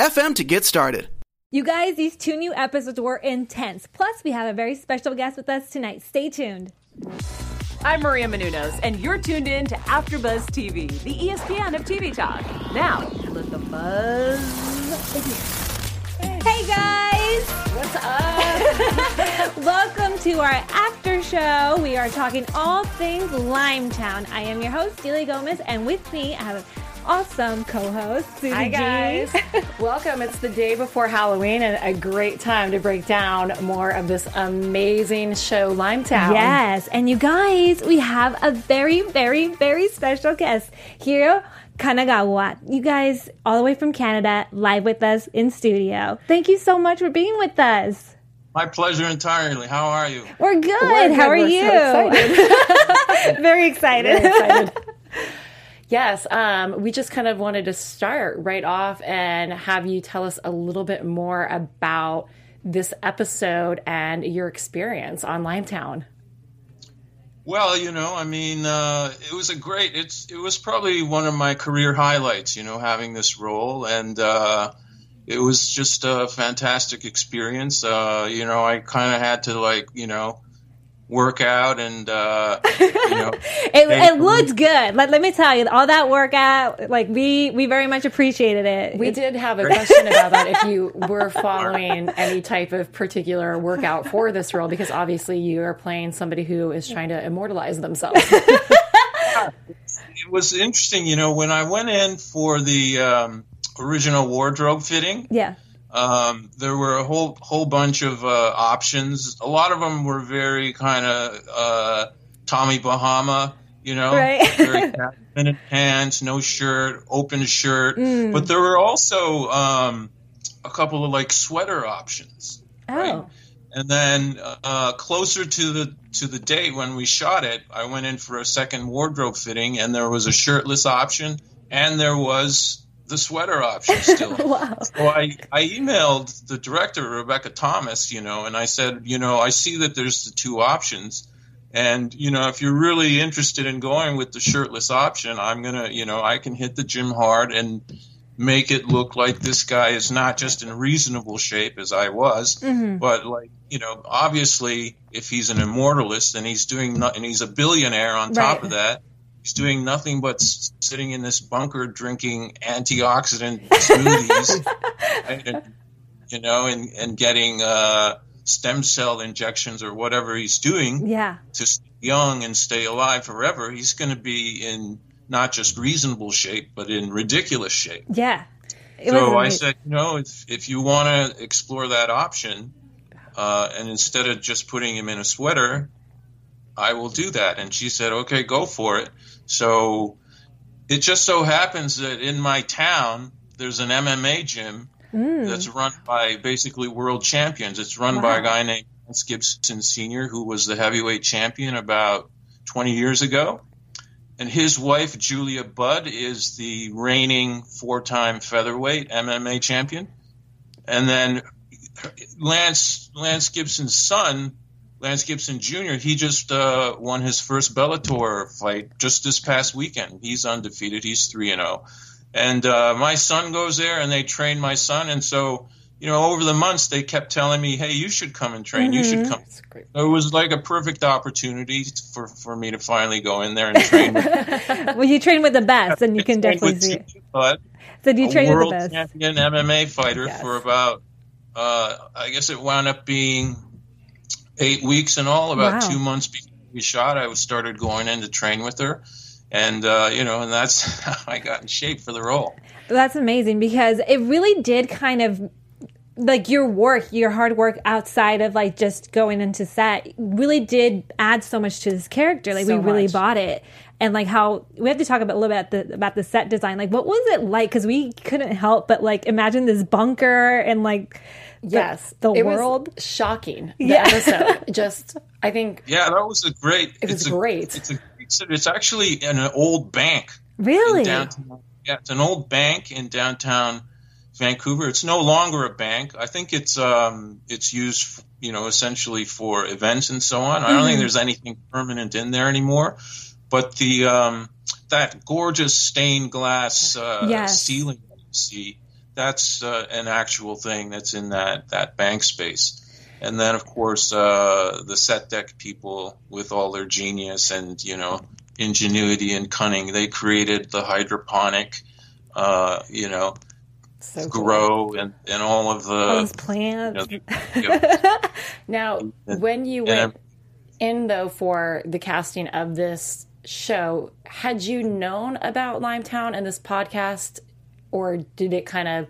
FM to get started. You guys, these two new episodes were intense. Plus, we have a very special guest with us tonight. Stay tuned. I'm Maria Menounos, and you're tuned in to AfterBuzz TV, the ESPN of TV talk. Now, let the buzz begin. Hey guys! What's up? Welcome to our after show. We are talking all things Limetown. I am your host, Delia Gomez, and with me I have awesome co-host, Susie Hi guys. Welcome. It's the day before Halloween and a great time to break down more of this amazing show, Limetown. Yes, and you guys, we have a very, very, very special guest here. Kanagawa. You guys, all the way from Canada, live with us in studio. Thank you so much for being with us. My pleasure entirely. How are you? We're good. We're How good. are We're you? so excited. Very excited. Very excited. Yes, um, we just kind of wanted to start right off and have you tell us a little bit more about this episode and your experience on Limetown. Well, you know, I mean, uh, it was a great. It's it was probably one of my career highlights. You know, having this role, and uh, it was just a fantastic experience. Uh, you know, I kind of had to like, you know, work out and uh, you know, it, it looked good. Let, let me tell you, all that workout, like we we very much appreciated it. We It- did have a question about that if you were following any type of particular workout for this role, because obviously you are playing somebody who is trying to immortalize themselves. it was interesting. You know, when I went in for the um, original wardrobe fitting, Yeah. Um, there were a whole whole bunch of uh, options. A lot of them were very kind of uh, Tommy Bahama, you know, Right. very minute pants, no shirt, open shirt. Mm. But there were also um, a couple of like sweater options. Right. Oh. And then uh, closer to the to the date when we shot it, I went in for a second wardrobe fitting, and there was a shirtless option, and there was the sweater option still. Wow. So I, I emailed the director, Rebecca Thomas, you know, and I said, you know, I see that there's the two options. And, you know, if you're really interested in going with the shirtless option, I'm going to, you know, I can hit the gym hard and make it look like this guy is not just in reasonable shape as I was, Mm-hmm. but like, you know, obviously if he's an immortalist and he's doing, no- and he's a billionaire on top Right. of that, he's doing nothing but s- sitting in this bunker drinking antioxidant smoothies, and, you know, and and getting uh, stem cell injections or whatever he's doing Yeah. to stay young and stay alive forever. He's going to be in not just reasonable shape, but in ridiculous shape. Yeah. It so I said, you know, if if you want to explore that option, uh, and instead of just putting him in a sweater, I will do that. And she said, okay, go for it. So it just so happens that in my town, there's an MMA gym Mm. that's run by basically world champions. It's run by a guy named Lance Gibson Sr., who was the heavyweight champion about 20 years ago. And his wife, Julia Budd, is the reigning four time featherweight MMA champion. And then Lance, Lance Gibson's son, Lance Gibson Jr., he just uh, won his first Bellator fight just this past weekend. He's undefeated. He's 3 and 0. And uh, my son goes there and they train my son. And so, you know, over the months, they kept telling me, hey, you should come and train. You should come. So it was like a perfect opportunity for, for me to finally go in there and train. well, you train with the best, and you can definitely see it. Steve So do you a train with the best? champion MMA fighter Yes. for about, uh, I guess it wound up being eight weeks in all. About Wow. two months before we shot, I started going in to train with her. And, uh, you know, and that's how I got in shape for the role. That's amazing because it really did kind of like your work, your hard work outside of like just going into set really did add so much to this character. Like So we really much. bought it. And like how we have to talk about a little bit the, about the set design. Like what was it like? Because we couldn't help but like imagine this bunker and like the- Yes, the, it was world. shocking. The Yeah. episode, just I think Yeah, that was a great. It was it's a, great. It's a. It's, it's actually in an old bank. Really? Downtown, yeah, it's an old bank in downtown Vancouver. It's no longer a bank. I think it's um it's used you know essentially for events and so on. I don't Mm-hmm. think there's anything permanent in there anymore. But the um that gorgeous stained glass uh, Yes. ceiling that you see that's uh, an actual thing that's in that that bank space. And then, of course, uh, the set deck people, with all their genius and you know ingenuity and cunning, they created the hydroponic, uh, you know, so cool. grow and, and all of All those the. plants. you know, you know, Now, when you and went in though for the casting of this show, had you known about Limetown and this podcast, or did it kind of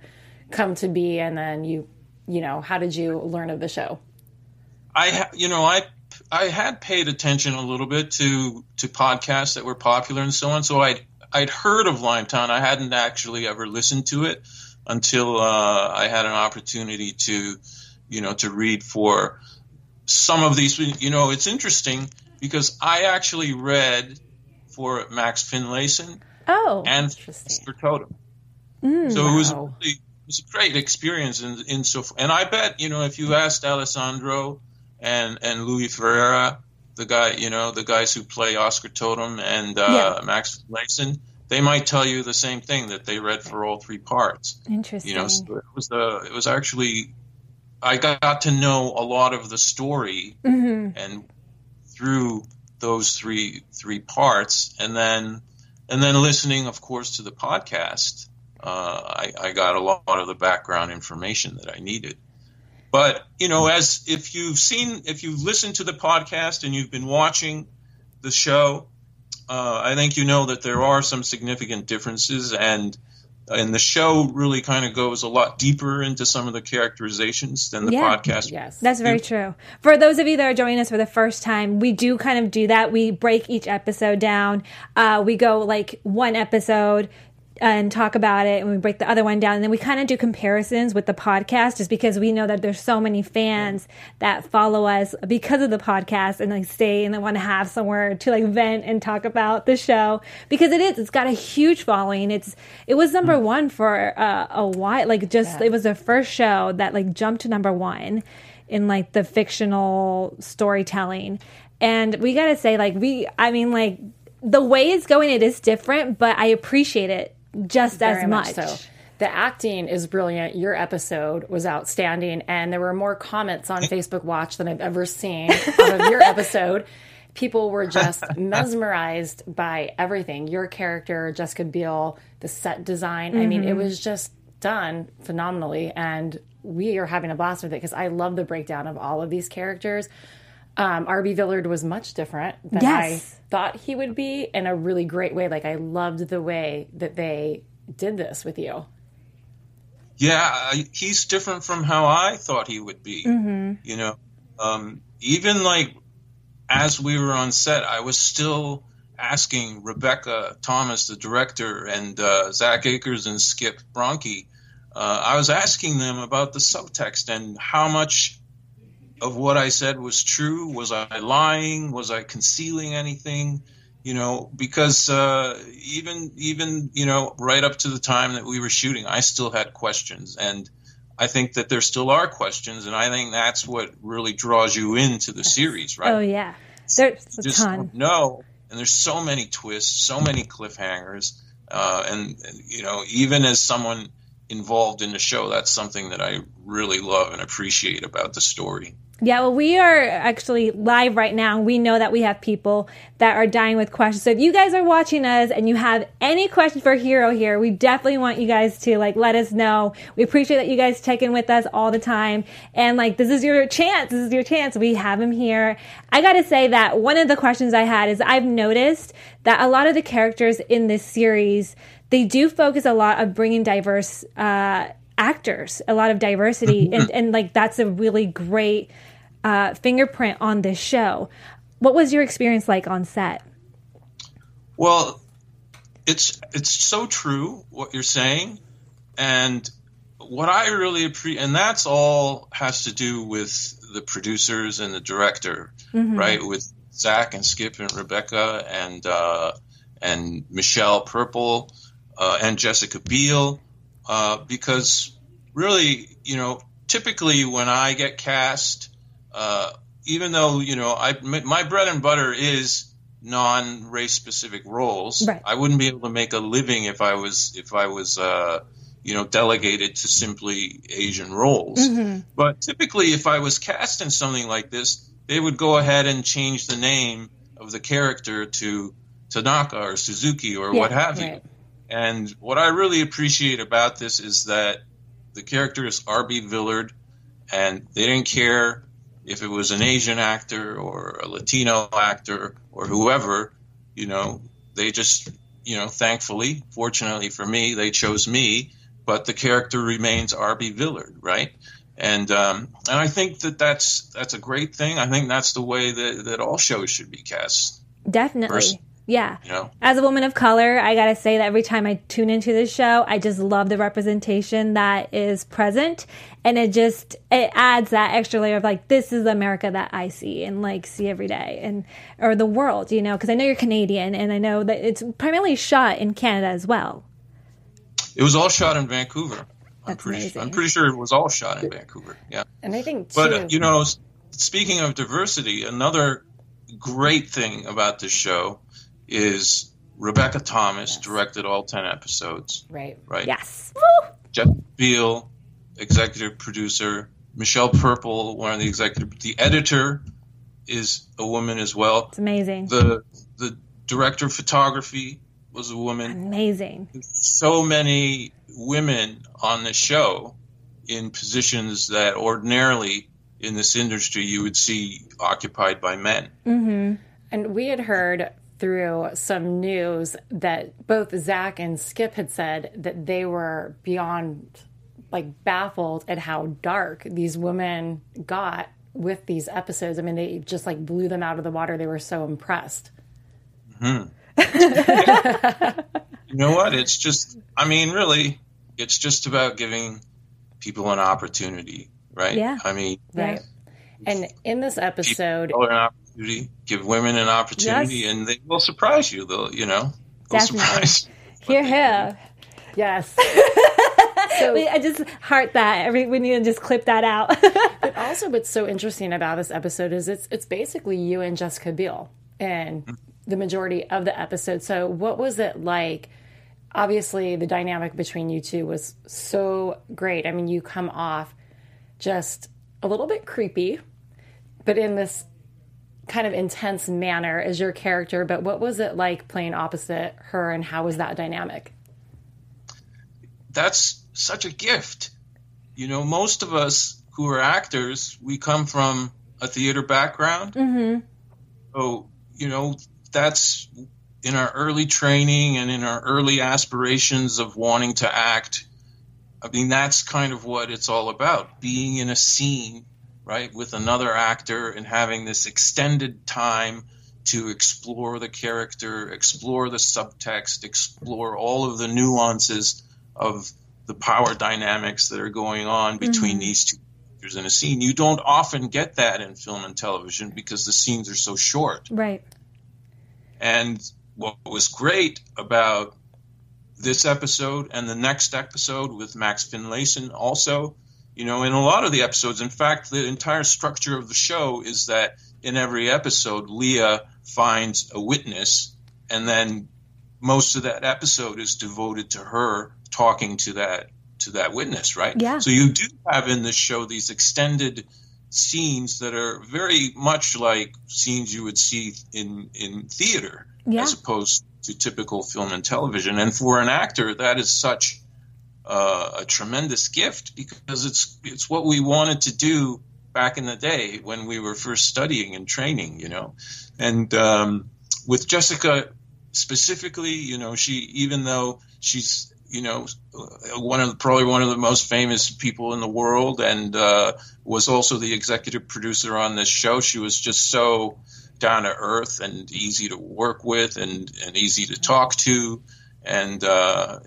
come to be and then you, you know, how did you learn of the show? I, ha- you know, I I had paid attention a little bit to to podcasts that were popular and so on. So I'd I'd heard of Limetown. I hadn't actually ever listened to it until uh, I had an opportunity to, you know, to read for some of these. You know, it's interesting because I actually read for Max Finlayson oh. and for Totem. so it was wow. really, it was a great experience in, in so and I bet you know if you asked Alessandro and and Louis Ferreira the guy you know the guys who play Oscar Totem and uh, Yeah. Max Mason they might tell you the same thing that they read for all three parts Interesting. you know so it was the it was actually I got to know a lot of the story Mhm. and through those three three parts and then and then listening of course to the podcast uh, I, I got a lot of the background information that I needed but you know as if you've seen if you've listened to the podcast and you've been watching the show uh, I think you know that there are some significant differences and and the show really kind of goes a lot deeper into some of the characterizations than the Yeah. podcast Yes. That's very true. For those of you that are joining us for the first time, we do kind of do that. We break each episode down. Uh, we go like one episode and talk about it, and we break the other one down, and then we kind of do comparisons with the podcast, just because we know that there's so many fans that follow us because of the podcast and like stay and they want to have somewhere to like vent and talk about the show because it is. It's got a huge following. It's it was number one for uh, a while. Like just it was the first show that like jumped to number one in like the fictional storytelling. And we got to say, like, we, I mean, like, the way it's going, it is different, but I appreciate it just Very as much. so. The acting is brilliant. Your episode was outstanding, and there were more comments on Facebook Watch than I've ever seen out of your episode. People were just mesmerized by everything. Your character, Jessica Biel, the set design. I mean, it mm-hmm. was just done phenomenally, and we are having a blast with it because I love the breakdown of all of these characters. Um, RB Villard was much different than I thought he would be in a really great way. Like I loved the way that they did this with you. Yeah, I, he's different from how I thought he would be. You know, um, even like as we were on set, I was still asking Rebecca Thomas, the director, and uh, Zack Akers and Skip Bronkie. Uh, I was asking them about the subtext and how much of what I said was true. Was I lying? Was I concealing anything? You know, because uh, even even you know right up to the time that we were shooting, I still had questions, and I think that there still are questions, and I think that's what really draws you into the series, right? Oh, yeah. There's a just ton. no and there's so many twists so many cliffhangers uh, and, and you know even as someone involved in the show that's something that i really love and appreciate about the story Yeah, well, we are actually live right now. We know that we have people that are dying with questions. So if you guys are watching us and you have any questions for Hiro here, we definitely want you guys to like let us know. We appreciate that you guys check in with us all the time. And like, this is your chance. This is your chance. We have him here. I got to say that one of the questions I had is I've noticed that a lot of the characters in this series, they do focus a lot of bringing diverse, uh, actors, a lot of diversity, Mm-hmm. and, and like that's a really great uh, fingerprint on this show. What was your experience like on set? Well, it's it's so true what you're saying, and what I really appreciate, and that's all has to do with the producers and the director, right? With Zach and Skip and Rebecca and uh, and Michelle Purple uh, and Jessica Biel, uh, because really, you know, typically when I get cast, uh, even though you know I my bread and butter is non-race specific roles. Right. I wouldn't be able to make a living if I was if I was uh, you know delegated to simply Asian roles. But typically, if I was cast in something like this, they would go ahead and change the name of the character to Tanaka or Suzuki or what have you. And what I really appreciate about this is that the character is R.B. Villard, and they didn't care if it was an Asian actor or a Latino actor or whoever. You know, they just, you know, thankfully, fortunately for me, they chose me, but the character remains R.B. Villard, right? And um, and I think that that's that's a great thing. I think that's the way that, that all shows should be cast. Definitely. First- yeah. You know, As a woman of color, I gotta say that every time I tune into this show, I just love the representation that is present, and it just it adds that extra layer of like this is the America that I see and like see every day, and or the world, you know, because I know you're Canadian, and I know that it's primarily shot in Canada as well. it was all shot in Vancouver. I'm That's pretty amazing. I'm pretty sure it was all shot in Vancouver. Yeah. And I think too, But uh, you know, speaking of diversity, another great thing about this show is Rebecca Thomas directed all ten episodes. right. Right. Yes. Jeff Beal, executive producer. Michelle Purple, one of the executive. The editor is a woman as well. It's amazing. The the director of photography was a woman. amazing. so many women on the show in positions that ordinarily in this industry you would see occupied by men. Mm-hmm. And we had heard through some news that both Zach and Skip had said that they were beyond like baffled at how dark these women got with these episodes. I mean, they just like blew them out of the water. They were so impressed. Hmm. You know what? It's just, I mean, really, it's just about giving people an opportunity, right? Yeah. I mean, Right. And in this episode, people an opportunity, give women an opportunity, Yes. and they will surprise you. They'll, you know, they'll Definitely. surprise. Here, here. yes. We- I just heart that. Every we need to just clip that out. But also, what's so interesting about this episode is it's it's basically you and Jessica Biel and mm-hmm. the majority of the episode. So, what was it like? Obviously, the dynamic between you two was so great. I mean, you come off just a little bit creepy, but in this kind of intense manner as your character. But what was it like playing opposite her, and how was that dynamic? that's such a gift. You know, most of us who are actors, we come from a theater background. Mm-hmm. So, you know, that's in our early training and in our early aspirations of wanting to act. I mean, that's kind of what it's all about being in a scene, right, with another actor and having this extended time to explore the character, explore the subtext, explore all of the nuances of the power dynamics that are going on between mm-hmm. these two characters in a scene. You don't often get that in film and television because the scenes are so short. right. And what was great about this episode and the next episode with Max Finlayson also, you know, in a lot of the episodes, in fact, the entire structure of the show is that in every episode, Leah finds a witness and then most of that episode is devoted to her talking to that to that witness, right? Yeah. So you do have in this show these extended scenes that are very much like scenes you would see in in theater Yeah. as opposed to typical film and television. And for an actor, that is such uh, a tremendous gift because it's it's what we wanted to do back in the day when we were first studying and training, you know. And um, with Jessica specifically, you know, she even though she's you know, one of the, probably one of the most famous people in the world, and uh, was also the executive producer on this show. She was just so down to earth and easy to work with, and and easy to talk to, and uh,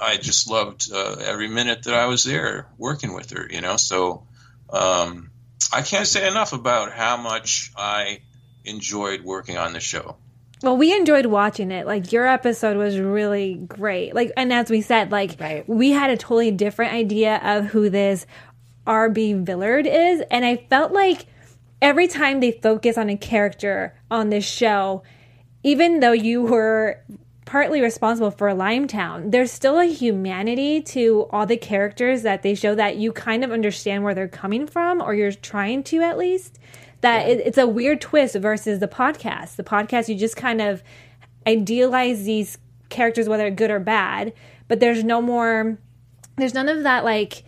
I just loved uh, every minute that I was there working with her. You know, so um, I can't say enough about how much I enjoyed working on the show. Well, we enjoyed watching it. Like your episode was really great. Like, and as we said, like Right. we had a totally different idea of who this RB Villard is, and I felt like every time they focus on a character on this show, even though you were partly responsible for Limetown, there's still a humanity to all the characters that they show that you kind of understand where they're coming from, or you're trying to at least. That it, it's a weird twist versus the podcast. The podcast, you just kind of idealize these characters, whether good or bad, but there's no more, there's none of that like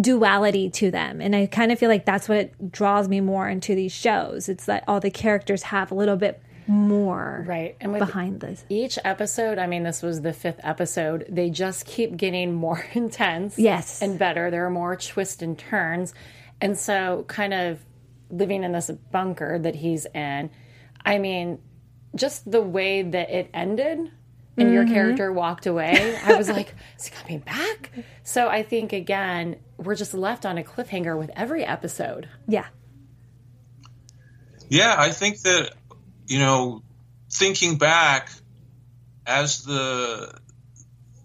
duality to them. And I kind of feel like that's what draws me more into these shows. It's that all the characters have a little bit more Right. And with behind this. each episode, I mean, this was the fifth episode, they just keep getting more intense. Yes. And better. There are more twists and turns. And so, kind of living in this bunker that he's in, I mean, just the way that it ended and your mm-hmm. character walked away, I was like, is he coming back? So, I think, again, we're just left on a cliffhanger with every episode. Yeah. Yeah, I think that you know, thinking back as the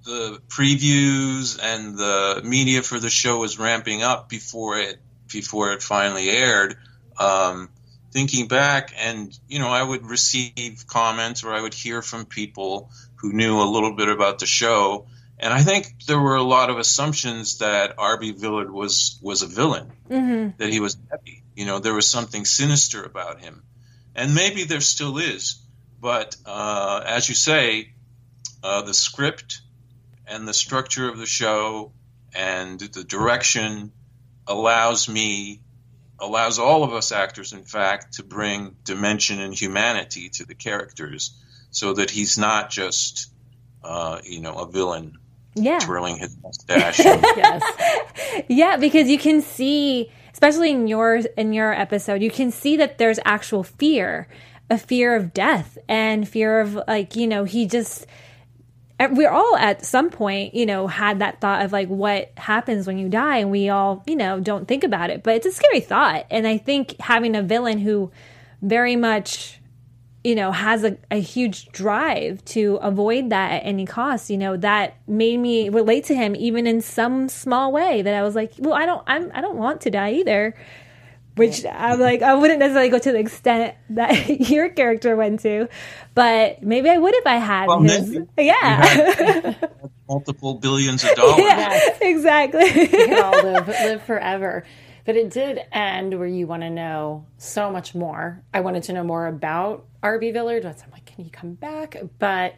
the previews and the media for the show was ramping up before it before it finally aired. Um, thinking back, and you know, I would receive comments or I would hear from people who knew a little bit about the show, and I think there were a lot of assumptions that R.B. Villard was was a villain, that he was heavy. You know, there was something sinister about him, and maybe there still is. But uh, as you say, uh, the script and the structure of the show and the direction allows me allows all of us actors in fact to bring dimension and humanity to the characters so that he's not just uh, you know a villain Yeah. twirling his mustache and Yes. Yeah, because you can see, especially in your in your episode, you can see that there's actual fear, a fear of death and fear of like, you know, he just eh, we're all at some point, you know, had that thought of like what happens when you die and we all, you know, don't think about it, but it's a scary thought. And I think having a villain who very much you know has a, a huge drive to avoid that at any cost you know that made me relate to him even in some small way that i was like well i don't I'm, i don't want to die either which i'm like i wouldn't necessarily go to the extent that your character went to but maybe i would if i had Well, his maybe. yeah multiple billions of dollars. yeah exactly we can all live live forever. But it did end where you want to know so much more. I wanted to know more about RB Villard. I'm like, can he come back? But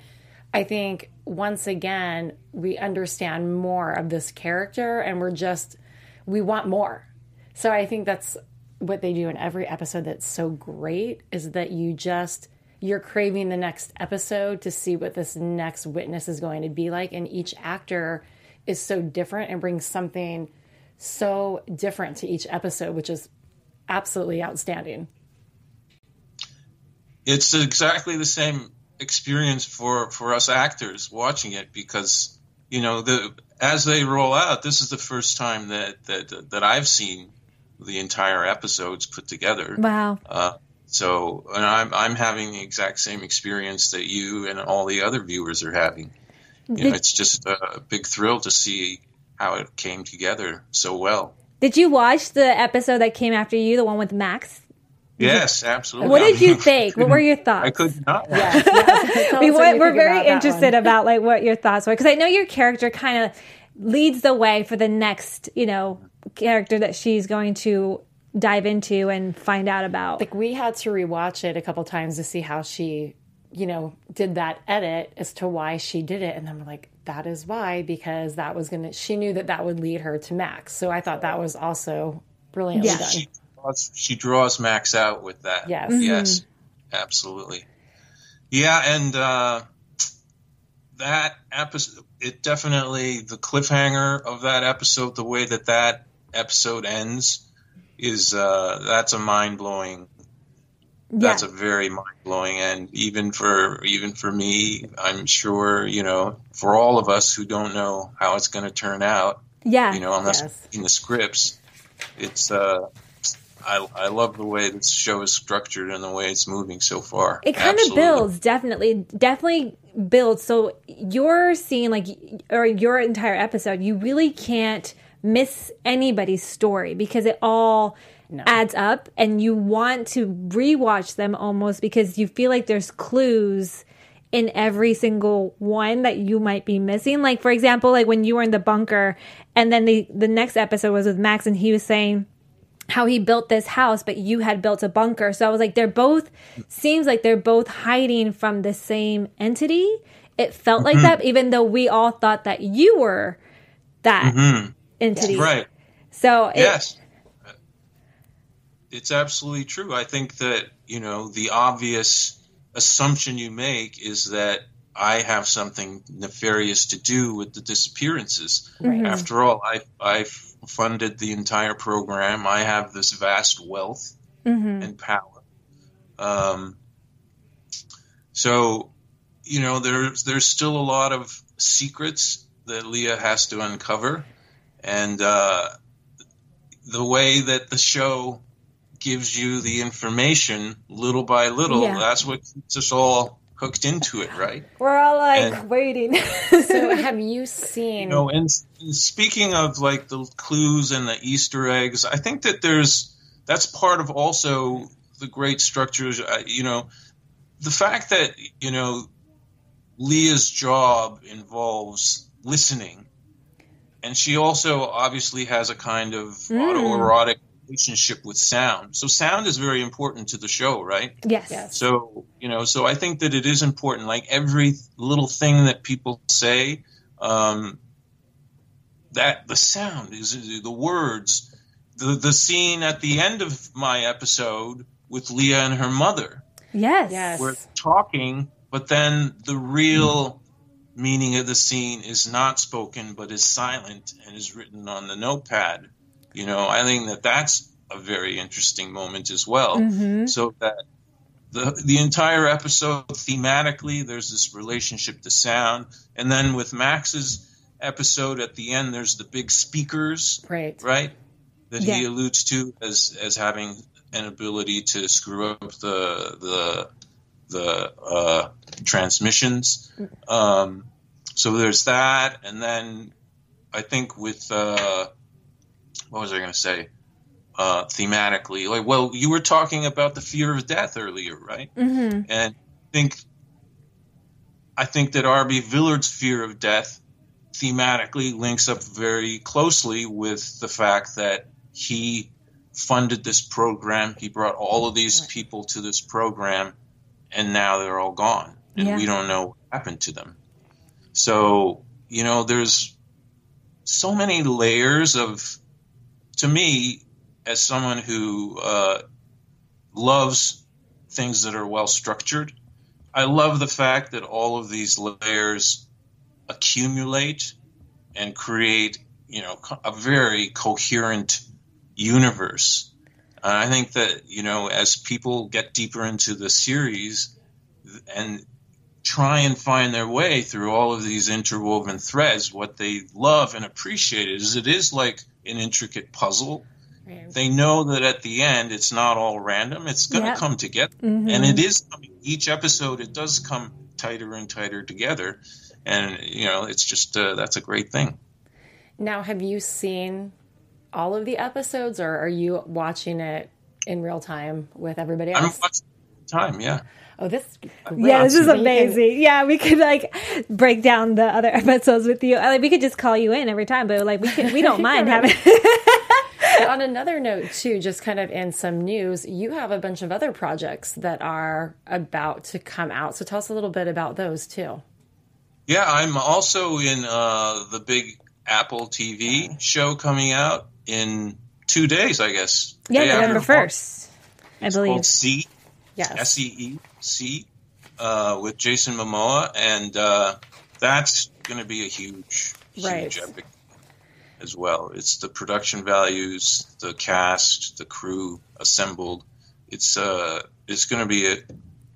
I think once again we understand more of this character, and we're just we want more. So I think that's what they do in every episode. That's so great is that you just you're craving the next episode to see what this next witness is going to be like, and each actor is so different and brings something so different to each episode, which is absolutely outstanding. It's exactly the same experience for for us actors watching it because you know the as they roll out this is the first time that that that I've seen the entire episodes put together. Wow. Uh, so and I'm I'm having the exact same experience that you and all the other viewers are having. You know it's just a big thrill to see how it came together so well. Did you watch the episode that came after you the one with max yes absolutely what did you think what were your thoughts I could not we Tell us what we're think about very interested about like what your thoughts were because I know your character kind of leads the way for the next you know character that she's going to dive into and find out about. Like we had to rewatch it a couple times to see how she, you know, did that edit as to why she did it, and then we're like, that is why because that was gonna. She knew that that would lead her to Max, so I thought that was also brilliantly Yeah. done. She draws, she draws Max out with that. Yes. Yes. Absolutely. Yeah, and uh, that episode it definitely the cliffhanger of that episode, the way that that episode ends, is uh, that's a mind blowing. That's yeah. a very mind blowing, and even for even for me, I'm sure you know for all of us who don't know how it's going to turn out, yeah. you know, unless Yes. we've the scripts, it's. Uh, I, I love the way this show is structured and the way it's moving so far. it kind of builds definitely definitely builds. So your scene like or your entire episode you really can't miss anybody's story because it all adds up and you want to rewatch them almost because you feel like there's clues in every single one that you might be missing. Like for example like when you were in the bunker and then the the next episode was with Max and he was saying how he built this house, but you had built a bunker. So I was like, they're both seems like they're both hiding from the same entity. It felt like mm-hmm. that, even though we all thought that you were that mm-hmm. entity. Right. So it, Yes. It's absolutely true. I think that, you know, the obvious assumption you make is that I have something nefarious to do with the disappearances. Mm-hmm. After all, I I funded the entire program. I have this vast wealth and power. Um, so, you know, there's there's still a lot of secrets that Leah has to uncover, and uh, the way that the show gives you the information little by little, Yeah. that's what keeps us all hooked into it, right? we're all like And- waiting. So have you seen? No, and speaking of like the clues and the Easter eggs, I think that there's that's part of also the great structures. uh, You know, the fact that you know Leah's job involves listening, and she also obviously has a kind of autoerotic relationship with sound. So sound is very important to the show, right? yes. Yes. So, you know, so I think that it is important. Like every little thing that people say, um, that the sound is the words, the the scene at the end of my episode with Leah and her mother, Yes. Yes. we're talking, but then the real meaning of the scene is not spoken, but is silent and is written on the notepad. You know, I think that that's a very interesting moment as well. So that the the entire episode thematically, there's this relationship to sound, and then with Max's episode at the end, there's the big speakers, Right. right? That he alludes to as as having an ability to screw up the the the uh, transmissions. Um, so there's that, and then I think with uh, what was I going to say? Uh, thematically, like, well, you were talking about the fear of death earlier, right? Mm-hmm. And I think I think that R.B. Villard's fear of death thematically links up very closely with the fact that he funded this program. He brought all of these people to this program, and now they're all gone, and Yeah. we don't know what happened to them. So you know, there's so many layers of, to me, as someone who uh, loves things that are well structured. I love the fact that all of these layers accumulate and create, you know, a very coherent universe. Uh, I think that, you know, as people get deeper into the series and try and find their way through all of these interwoven threads, what they love and appreciate is it is like an intricate puzzle. Right. they know that at the end it's not all random. It's going to Yeah. come together. And it is coming. Each episode it does come tighter and tighter together. And you know it's just uh, that's a great thing. Now, have you seen all of the episodes, or are you watching it in real time with everybody i'm else? watching time yeah oh, this. Yeah, this is So you can- amazing. Yeah, we could like break down the other episodes with you. Like we could just call you in every time, but like we can, we don't mind having. And on another note, too, just kind of in some news, you have a bunch of other projects that are about to come out. So tell us a little bit about those too. yeah i'm also in uh, the big apple tv show coming out in two days i guess yeah, November first, I it's believe. called c Yes. S E E C uh, with Jason Momoa, and uh, that's going to be a huge, Right. huge epic as well. It's the production values, the cast, the crew assembled. It's uh, it's going to be a,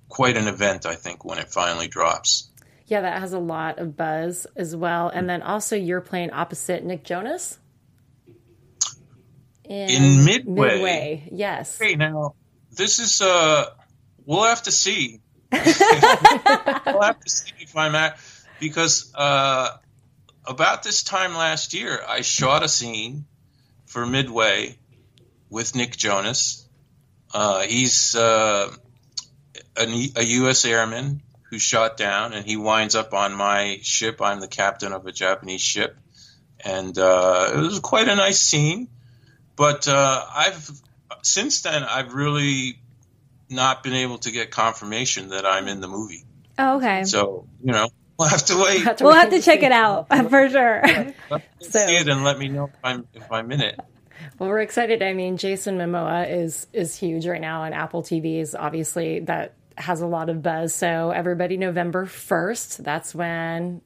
quite an event, I think, when it finally drops. Yeah, that has a lot of buzz as well. And then also, you're playing opposite Nick Jonas In Midway. Midway, yes. Hey, now this is uh, we'll have to see. we'll have to see if I'm at because uh, about this time last year, I shot a scene for Midway with Nick Jonas. Uh, he's uh, a, a U.S. airman who's shot down, and he winds up on my ship. I'm the captain of a Japanese ship, and uh, it was quite a nice scene. But uh, I've since then I've really not been able to get confirmation that I'm in the movie. Oh, okay. So you know we'll have to wait. Have to we'll have to check it out for sure. So- see it and let me know if I'm if I'm in it. Well, we're excited. I mean, Jason Momoa is is huge right now, and Apple TV is obviously that has a lot of buzz. So everybody, November first, that's when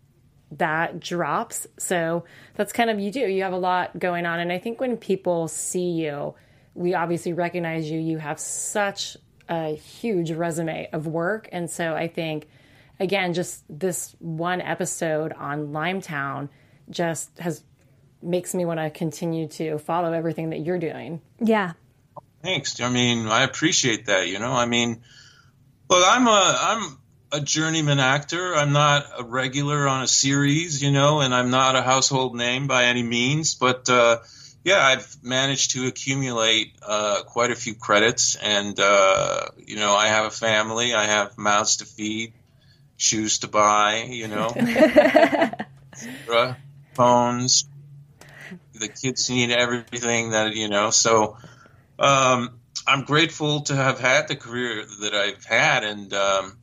that drops. So that's kind of you do. You have a lot going on, and I think when people see you, we obviously recognize you. You have such a huge resume of work, and so I think again, just this one episode on Limetown just has makes me want to continue to follow everything that you're doing. yeah. Thanks. I mean, I appreciate that. You know, I mean, look, I'm a I'm a journeyman actor. I'm not a regular on a series, you know, and I'm not a household name by any means. But uh, yeah, I've managed to accumulate uh, quite a few credits, and uh, you know, I have a family. I have mouths to feed, shoes to buy. You know, phones. The kids need everything that you know. So um, I'm grateful to have had the career that I've had, and um,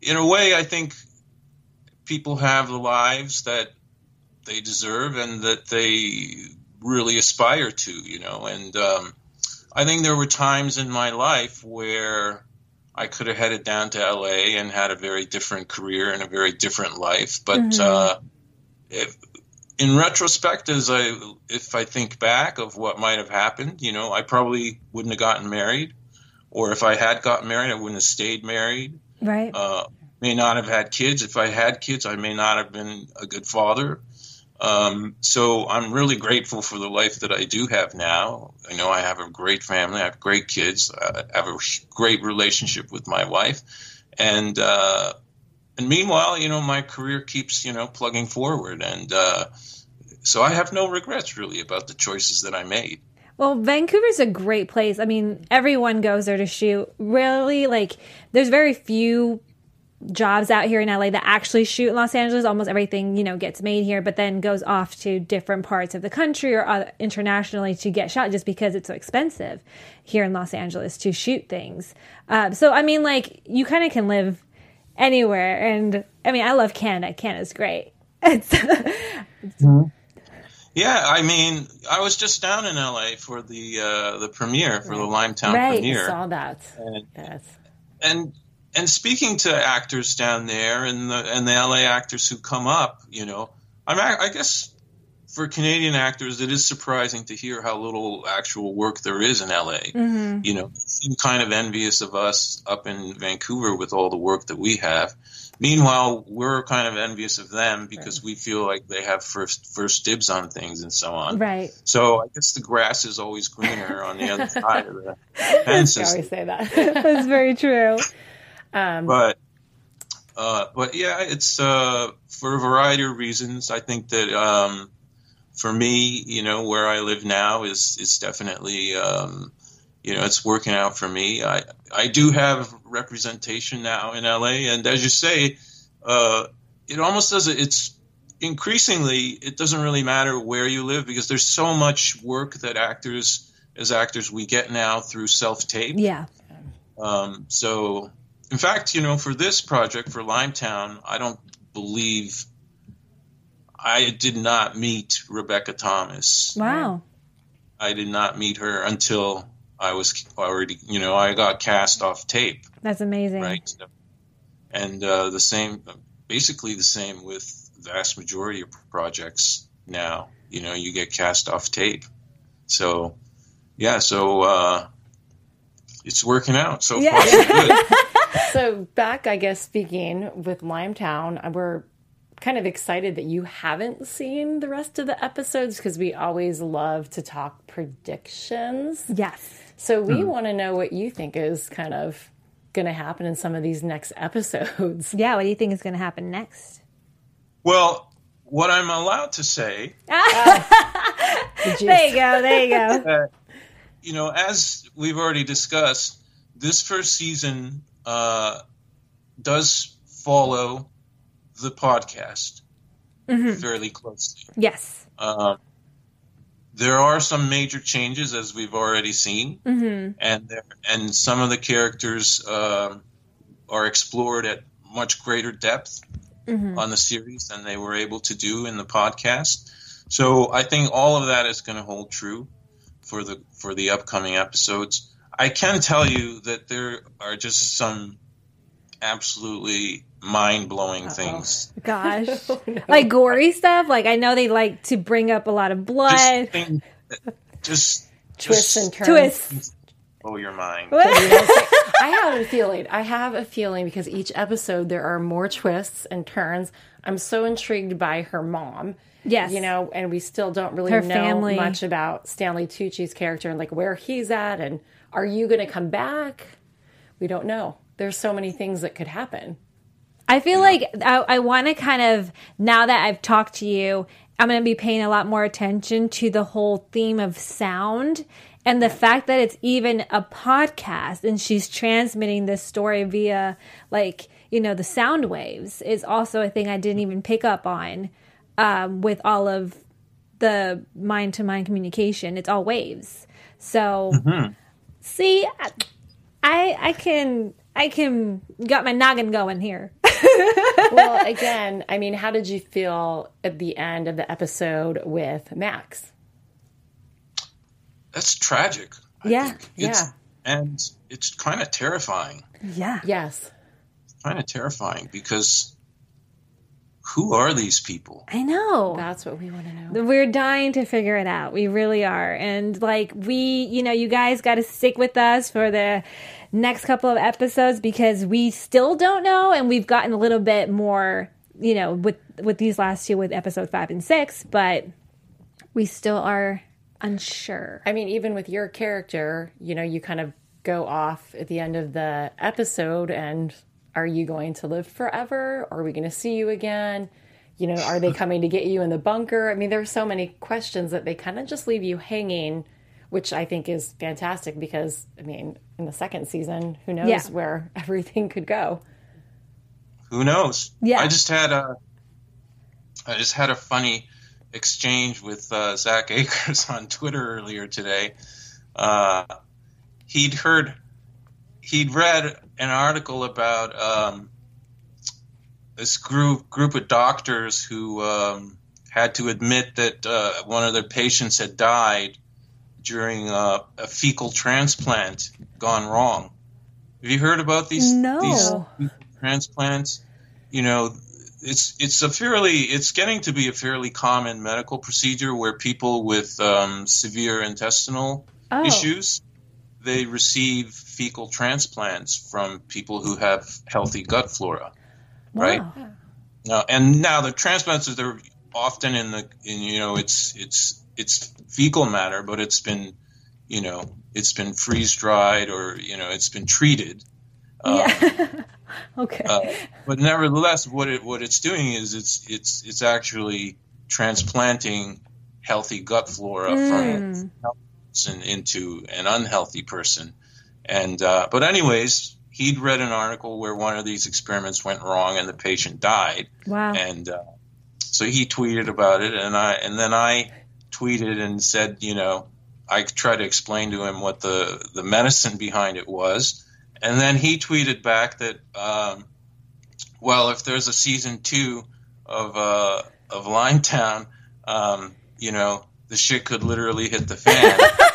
in a way, I think people have the lives that they deserve and that they really aspire to, you know. And um, I think there were times in my life where I could have headed down to LA and had a very different career and a very different life, but uh, if, in retrospect, as I if I think back of what might have happened, you know, I probably wouldn't have gotten married, or if I had gotten married, I wouldn't have stayed married. Right. Uh, may not have had kids. If I had kids, I may not have been a good father. Um, so I'm really grateful for the life that I do have now. I know I have a great family. I have great kids. I have a great relationship with my wife, and uh, and meanwhile, you know, my career keeps you know plugging forward, and uh, so I have no regrets really about the choices that I made. Well, Vancouver's a great place. I mean, everyone goes there to shoot. Really, like, there's very few jobs out here in LA that actually shoot in Los Angeles. Almost everything, you know, gets made here, but then goes off to different parts of the country or uh, internationally to get shot just because it's so expensive here in Los Angeles to shoot things. Uh, so, I mean, like, you kind of can live anywhere. And I mean, I love Canada. Canada's great. It's, Yeah, I mean, I was just down in LA for the uh, the premiere for the Limetown Right. premiere, Saw that. and That's and and speaking to actors down there and the and the LA actors who come up, you know, I'm I guess for Canadian actors, it is surprising to hear how little actual work there is in LA. Mm-hmm. You know, seem kind of envious of us up in Vancouver with all the work that we have. Meanwhile, we're kind of envious of them because we feel like they have first first dibs on things and so on. right. So I guess the grass is always greener on the other side of the fence. I always say that. That's very true. But uh, but yeah, it's uh, for a variety of reasons. I think that um, for me, you know, where I live now is is definitely um, you know it's working out for me. I I do have representation now in LA, and as you say, uh, it almost does. It's increasingly it doesn't really matter where you live because there's so much work that actors as actors we get now through self tape. Yeah. Um, so, in fact, you know, for this project for Limetown, I don't believe I did not meet Rebecca Thomas. Wow. I did not meet her until I was already, you know, I got cast off tape, That's amazing. right? And uh, the same, basically the same with vast majority of projects now. You know, you get cast off tape. So, yeah, so uh, it's working out so Yeah. far. So good. So back, I guess, speaking with Limetown, uh, we're kind of excited that you haven't seen the rest of the episodes because we always love to talk predictions. Yes. So we want to know what you think is kind of going to happen in some of these next episodes. Yeah. What do you think is going to happen next? well, what I'm allowed to say Did you- There you go. There you go. that, you know, as we've already discussed, this first season uh, does follow the podcast fairly closely. yes. Um, there are some major changes, as we've already seen, and there, and some of the characters um, are explored at much greater depth on the series than they were able to do in the podcast. So I think all of that is going to hold true for the for the upcoming episodes. I can tell you that there are just some absolutely mind blowing things. Gosh. Oh, like gory stuff. Like I know they like to bring up a lot of blood. Just, things that just Twists just and turns. Twists. blow your mind. I have a feeling. I have a feeling because each episode there are more twists and turns. I'm so intrigued by her mom. Yes. You know, and we still don't really Her know family. much about Stanley Tucci's character and like where he's at and are you going to come back? We don't know. There's so many things that could happen. I feel like I, I want to kind of now that I've talked to you, I'm going to be paying a lot more attention to the whole theme of sound and the fact that it's even a podcast and she's transmitting this story via like you know the sound waves is also a thing I didn't even pick up on um, with all of the mind to mind communication. It's all waves. So see, I- I I can I can got my noggin going here. Well, again, I mean, how did you feel at the end of the episode with Max? That's tragic. I Yeah, think. It's, yeah. And it's kind of terrifying. Yeah. Yes. Kind of terrifying because who are these people? I know. That's what we want to know. We're dying to figure it out. We really are. And like we, you know, you guys got to stick with us for the next couple of episodes because we still don't know and we've gotten a little bit more, you know, with with these last two with episode 5 and 6, but we still are unsure. I mean, even with your character, you know, you kind of go off at the end of the episode and are you going to live forever? Are we going to see you again? You know, are they coming to get you in the bunker? I mean, there's so many questions that they kind of just leave you hanging, which I think is fantastic because, I mean, in the second season, who knows Yeah. where everything could go? Who knows? Yeah. I just had a I just had a funny exchange with uh, Zack Akers on Twitter earlier today. Uh, he'd heard he'd read an article about um, this group group of doctors who um, had to admit that uh, one of their patients had died during uh, a fecal transplant gone wrong. Have you heard about these No. these transplants? You know, it's it's a fairly it's getting to be a fairly common medical procedure where people with um, severe intestinal Oh. issues they receive fecal transplants from people who have healthy gut flora, right? Wow. Now, and now the transplants are they're often in the in, you know it's it's it's fecal matter, but it's been you know it's been freeze dried or you know it's been treated. Um, Yeah. okay. uh, but nevertheless, what it what it's doing is it's it's it's actually transplanting healthy gut flora from Mm. person into an unhealthy person. And uh, but anyways, he'd read an article where one of these experiments went wrong and the patient died, wow. and uh, so he tweeted about it, and I and then I tweeted and said, you know, I tried to explain to him what the the medicine behind it was, and then he tweeted back that, um, well, if there's a season two of uh, of Limetown, um, you know, the shit could literally hit the fan.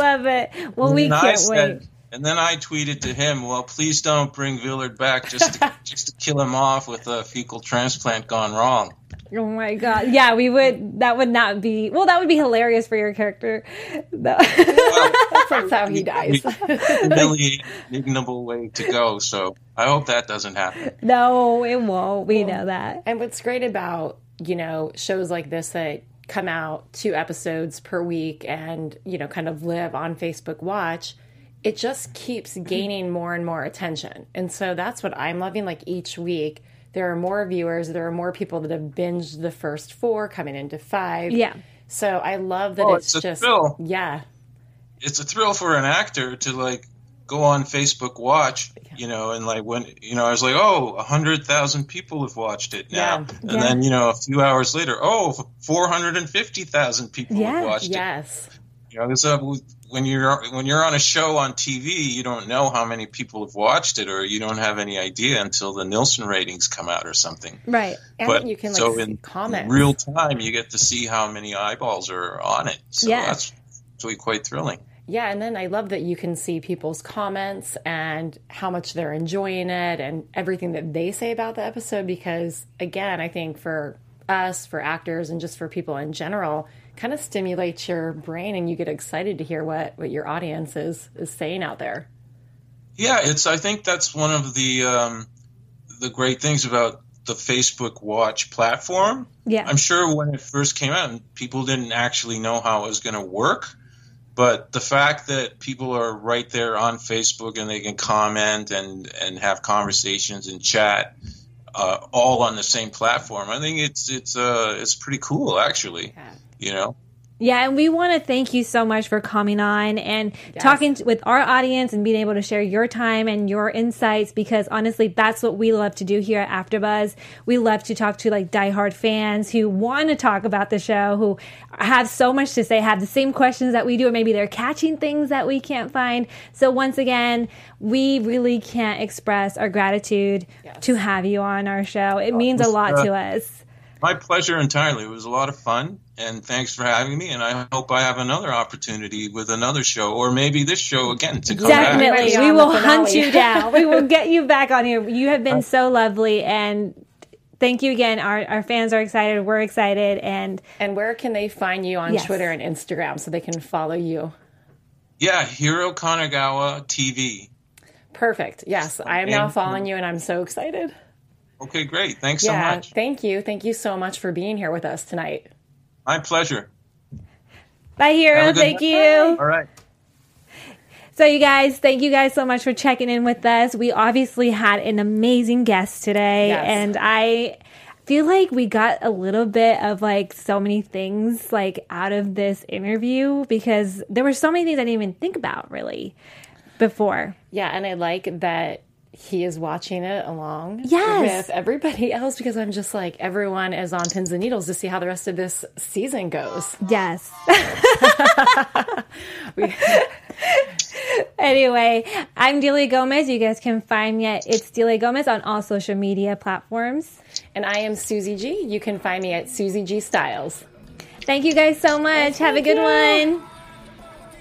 I love it. Well, we And can't said, wait. And then I tweeted to him, "Well, please don't bring Villard back just to, just to kill him off with a fecal transplant gone wrong." Oh my god! Yeah, we would. That would not be. Well, that would be hilarious for your character. No. That's how he dies. Humiliating, ignoble way to go. So I hope that doesn't happen. no, it won't. We know that. And what's great about, you know, shows like this that come out two episodes per week and, you know, kind of live on Facebook Watch, it just keeps mm-hmm. gaining more and more attention. And so that's what I'm loving. Like each week, there are more viewers, there are more people that have binged the first four coming into five. Yeah. So I love that Oh, it's, it's a just, thrill. yeah. It's a thrill for an actor to like go on Facebook Watch, you know, and like when you know, I was like, oh, a hundred thousand people have watched it now, Yeah. and Yeah. then you know, a few hours later, oh, four hundred and fifty thousand people have watched it. Yes. You know, so when you're when you're on a show on TV, you don't know how many people have watched it, or you don't have any idea until the Nielsen ratings come out or something. Right. And but you can like so in comments. real time, you get to see how many eyeballs are on it. So Yeah. that's actually quite thrilling. Yeah, and then I love that you can see people's comments and how much they're enjoying it and everything that they say about the episode because again, I think for us, for actors and just for people in general, kind of stimulates your brain and you get excited to hear what what your audience is is saying out there. Yeah, it's. I think that's one of the um, the great things about the Facebook Watch platform. Yeah. I'm sure when it first came out, people didn't actually know how it was going to work. But the fact that people are right there on Facebook and they can comment and, and have conversations and chat uh, all on the same platform, I think it's it's uh, it's pretty cool actually. You know. Yeah, and we want to thank you so much for coming on and talking t- with our audience and being able to share your time and your insights because honestly, that's what we love to do here at AfterBuzz. We love to talk to like diehard fans who want to talk about the show, who have so much to say, have the same questions that we do, or maybe they're catching things that we can't find. So once again, we really can't express our gratitude to have you on our show. It means a lot uh, to us. My pleasure entirely. It was a lot of fun, and thanks for having me. And I hope I have another opportunity with another show, or maybe this show again to come back. Definitely. Ready We will hunt you down. we will get you back on here. You have been so lovely and thank you again. Our our fans are excited. We're excited and And where can they find you on Yes. Twitter and Instagram so they can follow you? Yeah, Hiro Kanagawa TV. Perfect. Yes, I am now following you and I'm so excited. Okay, great. Thanks yeah, so much. thank you. Thank you so much for being here with us tonight. My pleasure. bye Hiro. Have a good Thank night. you. All right. So you guys, thank you guys so much for checking in with us. We obviously had an amazing guest today Yes. and I feel like we got a little bit of like so many things like out of this interview because there were so many things I didn't even think about really before. Yeah, and I like that he is watching it along Yes. with everybody else because I'm just like everyone is on pins and needles to see how the rest of this season goes. Yes. anyway, I'm Delia Gomez. You guys can find me at It's Delia Gomez on all social media platforms. And I am Susie G. You can find me at Susie G Styles. Thank you guys so much. Have a good one.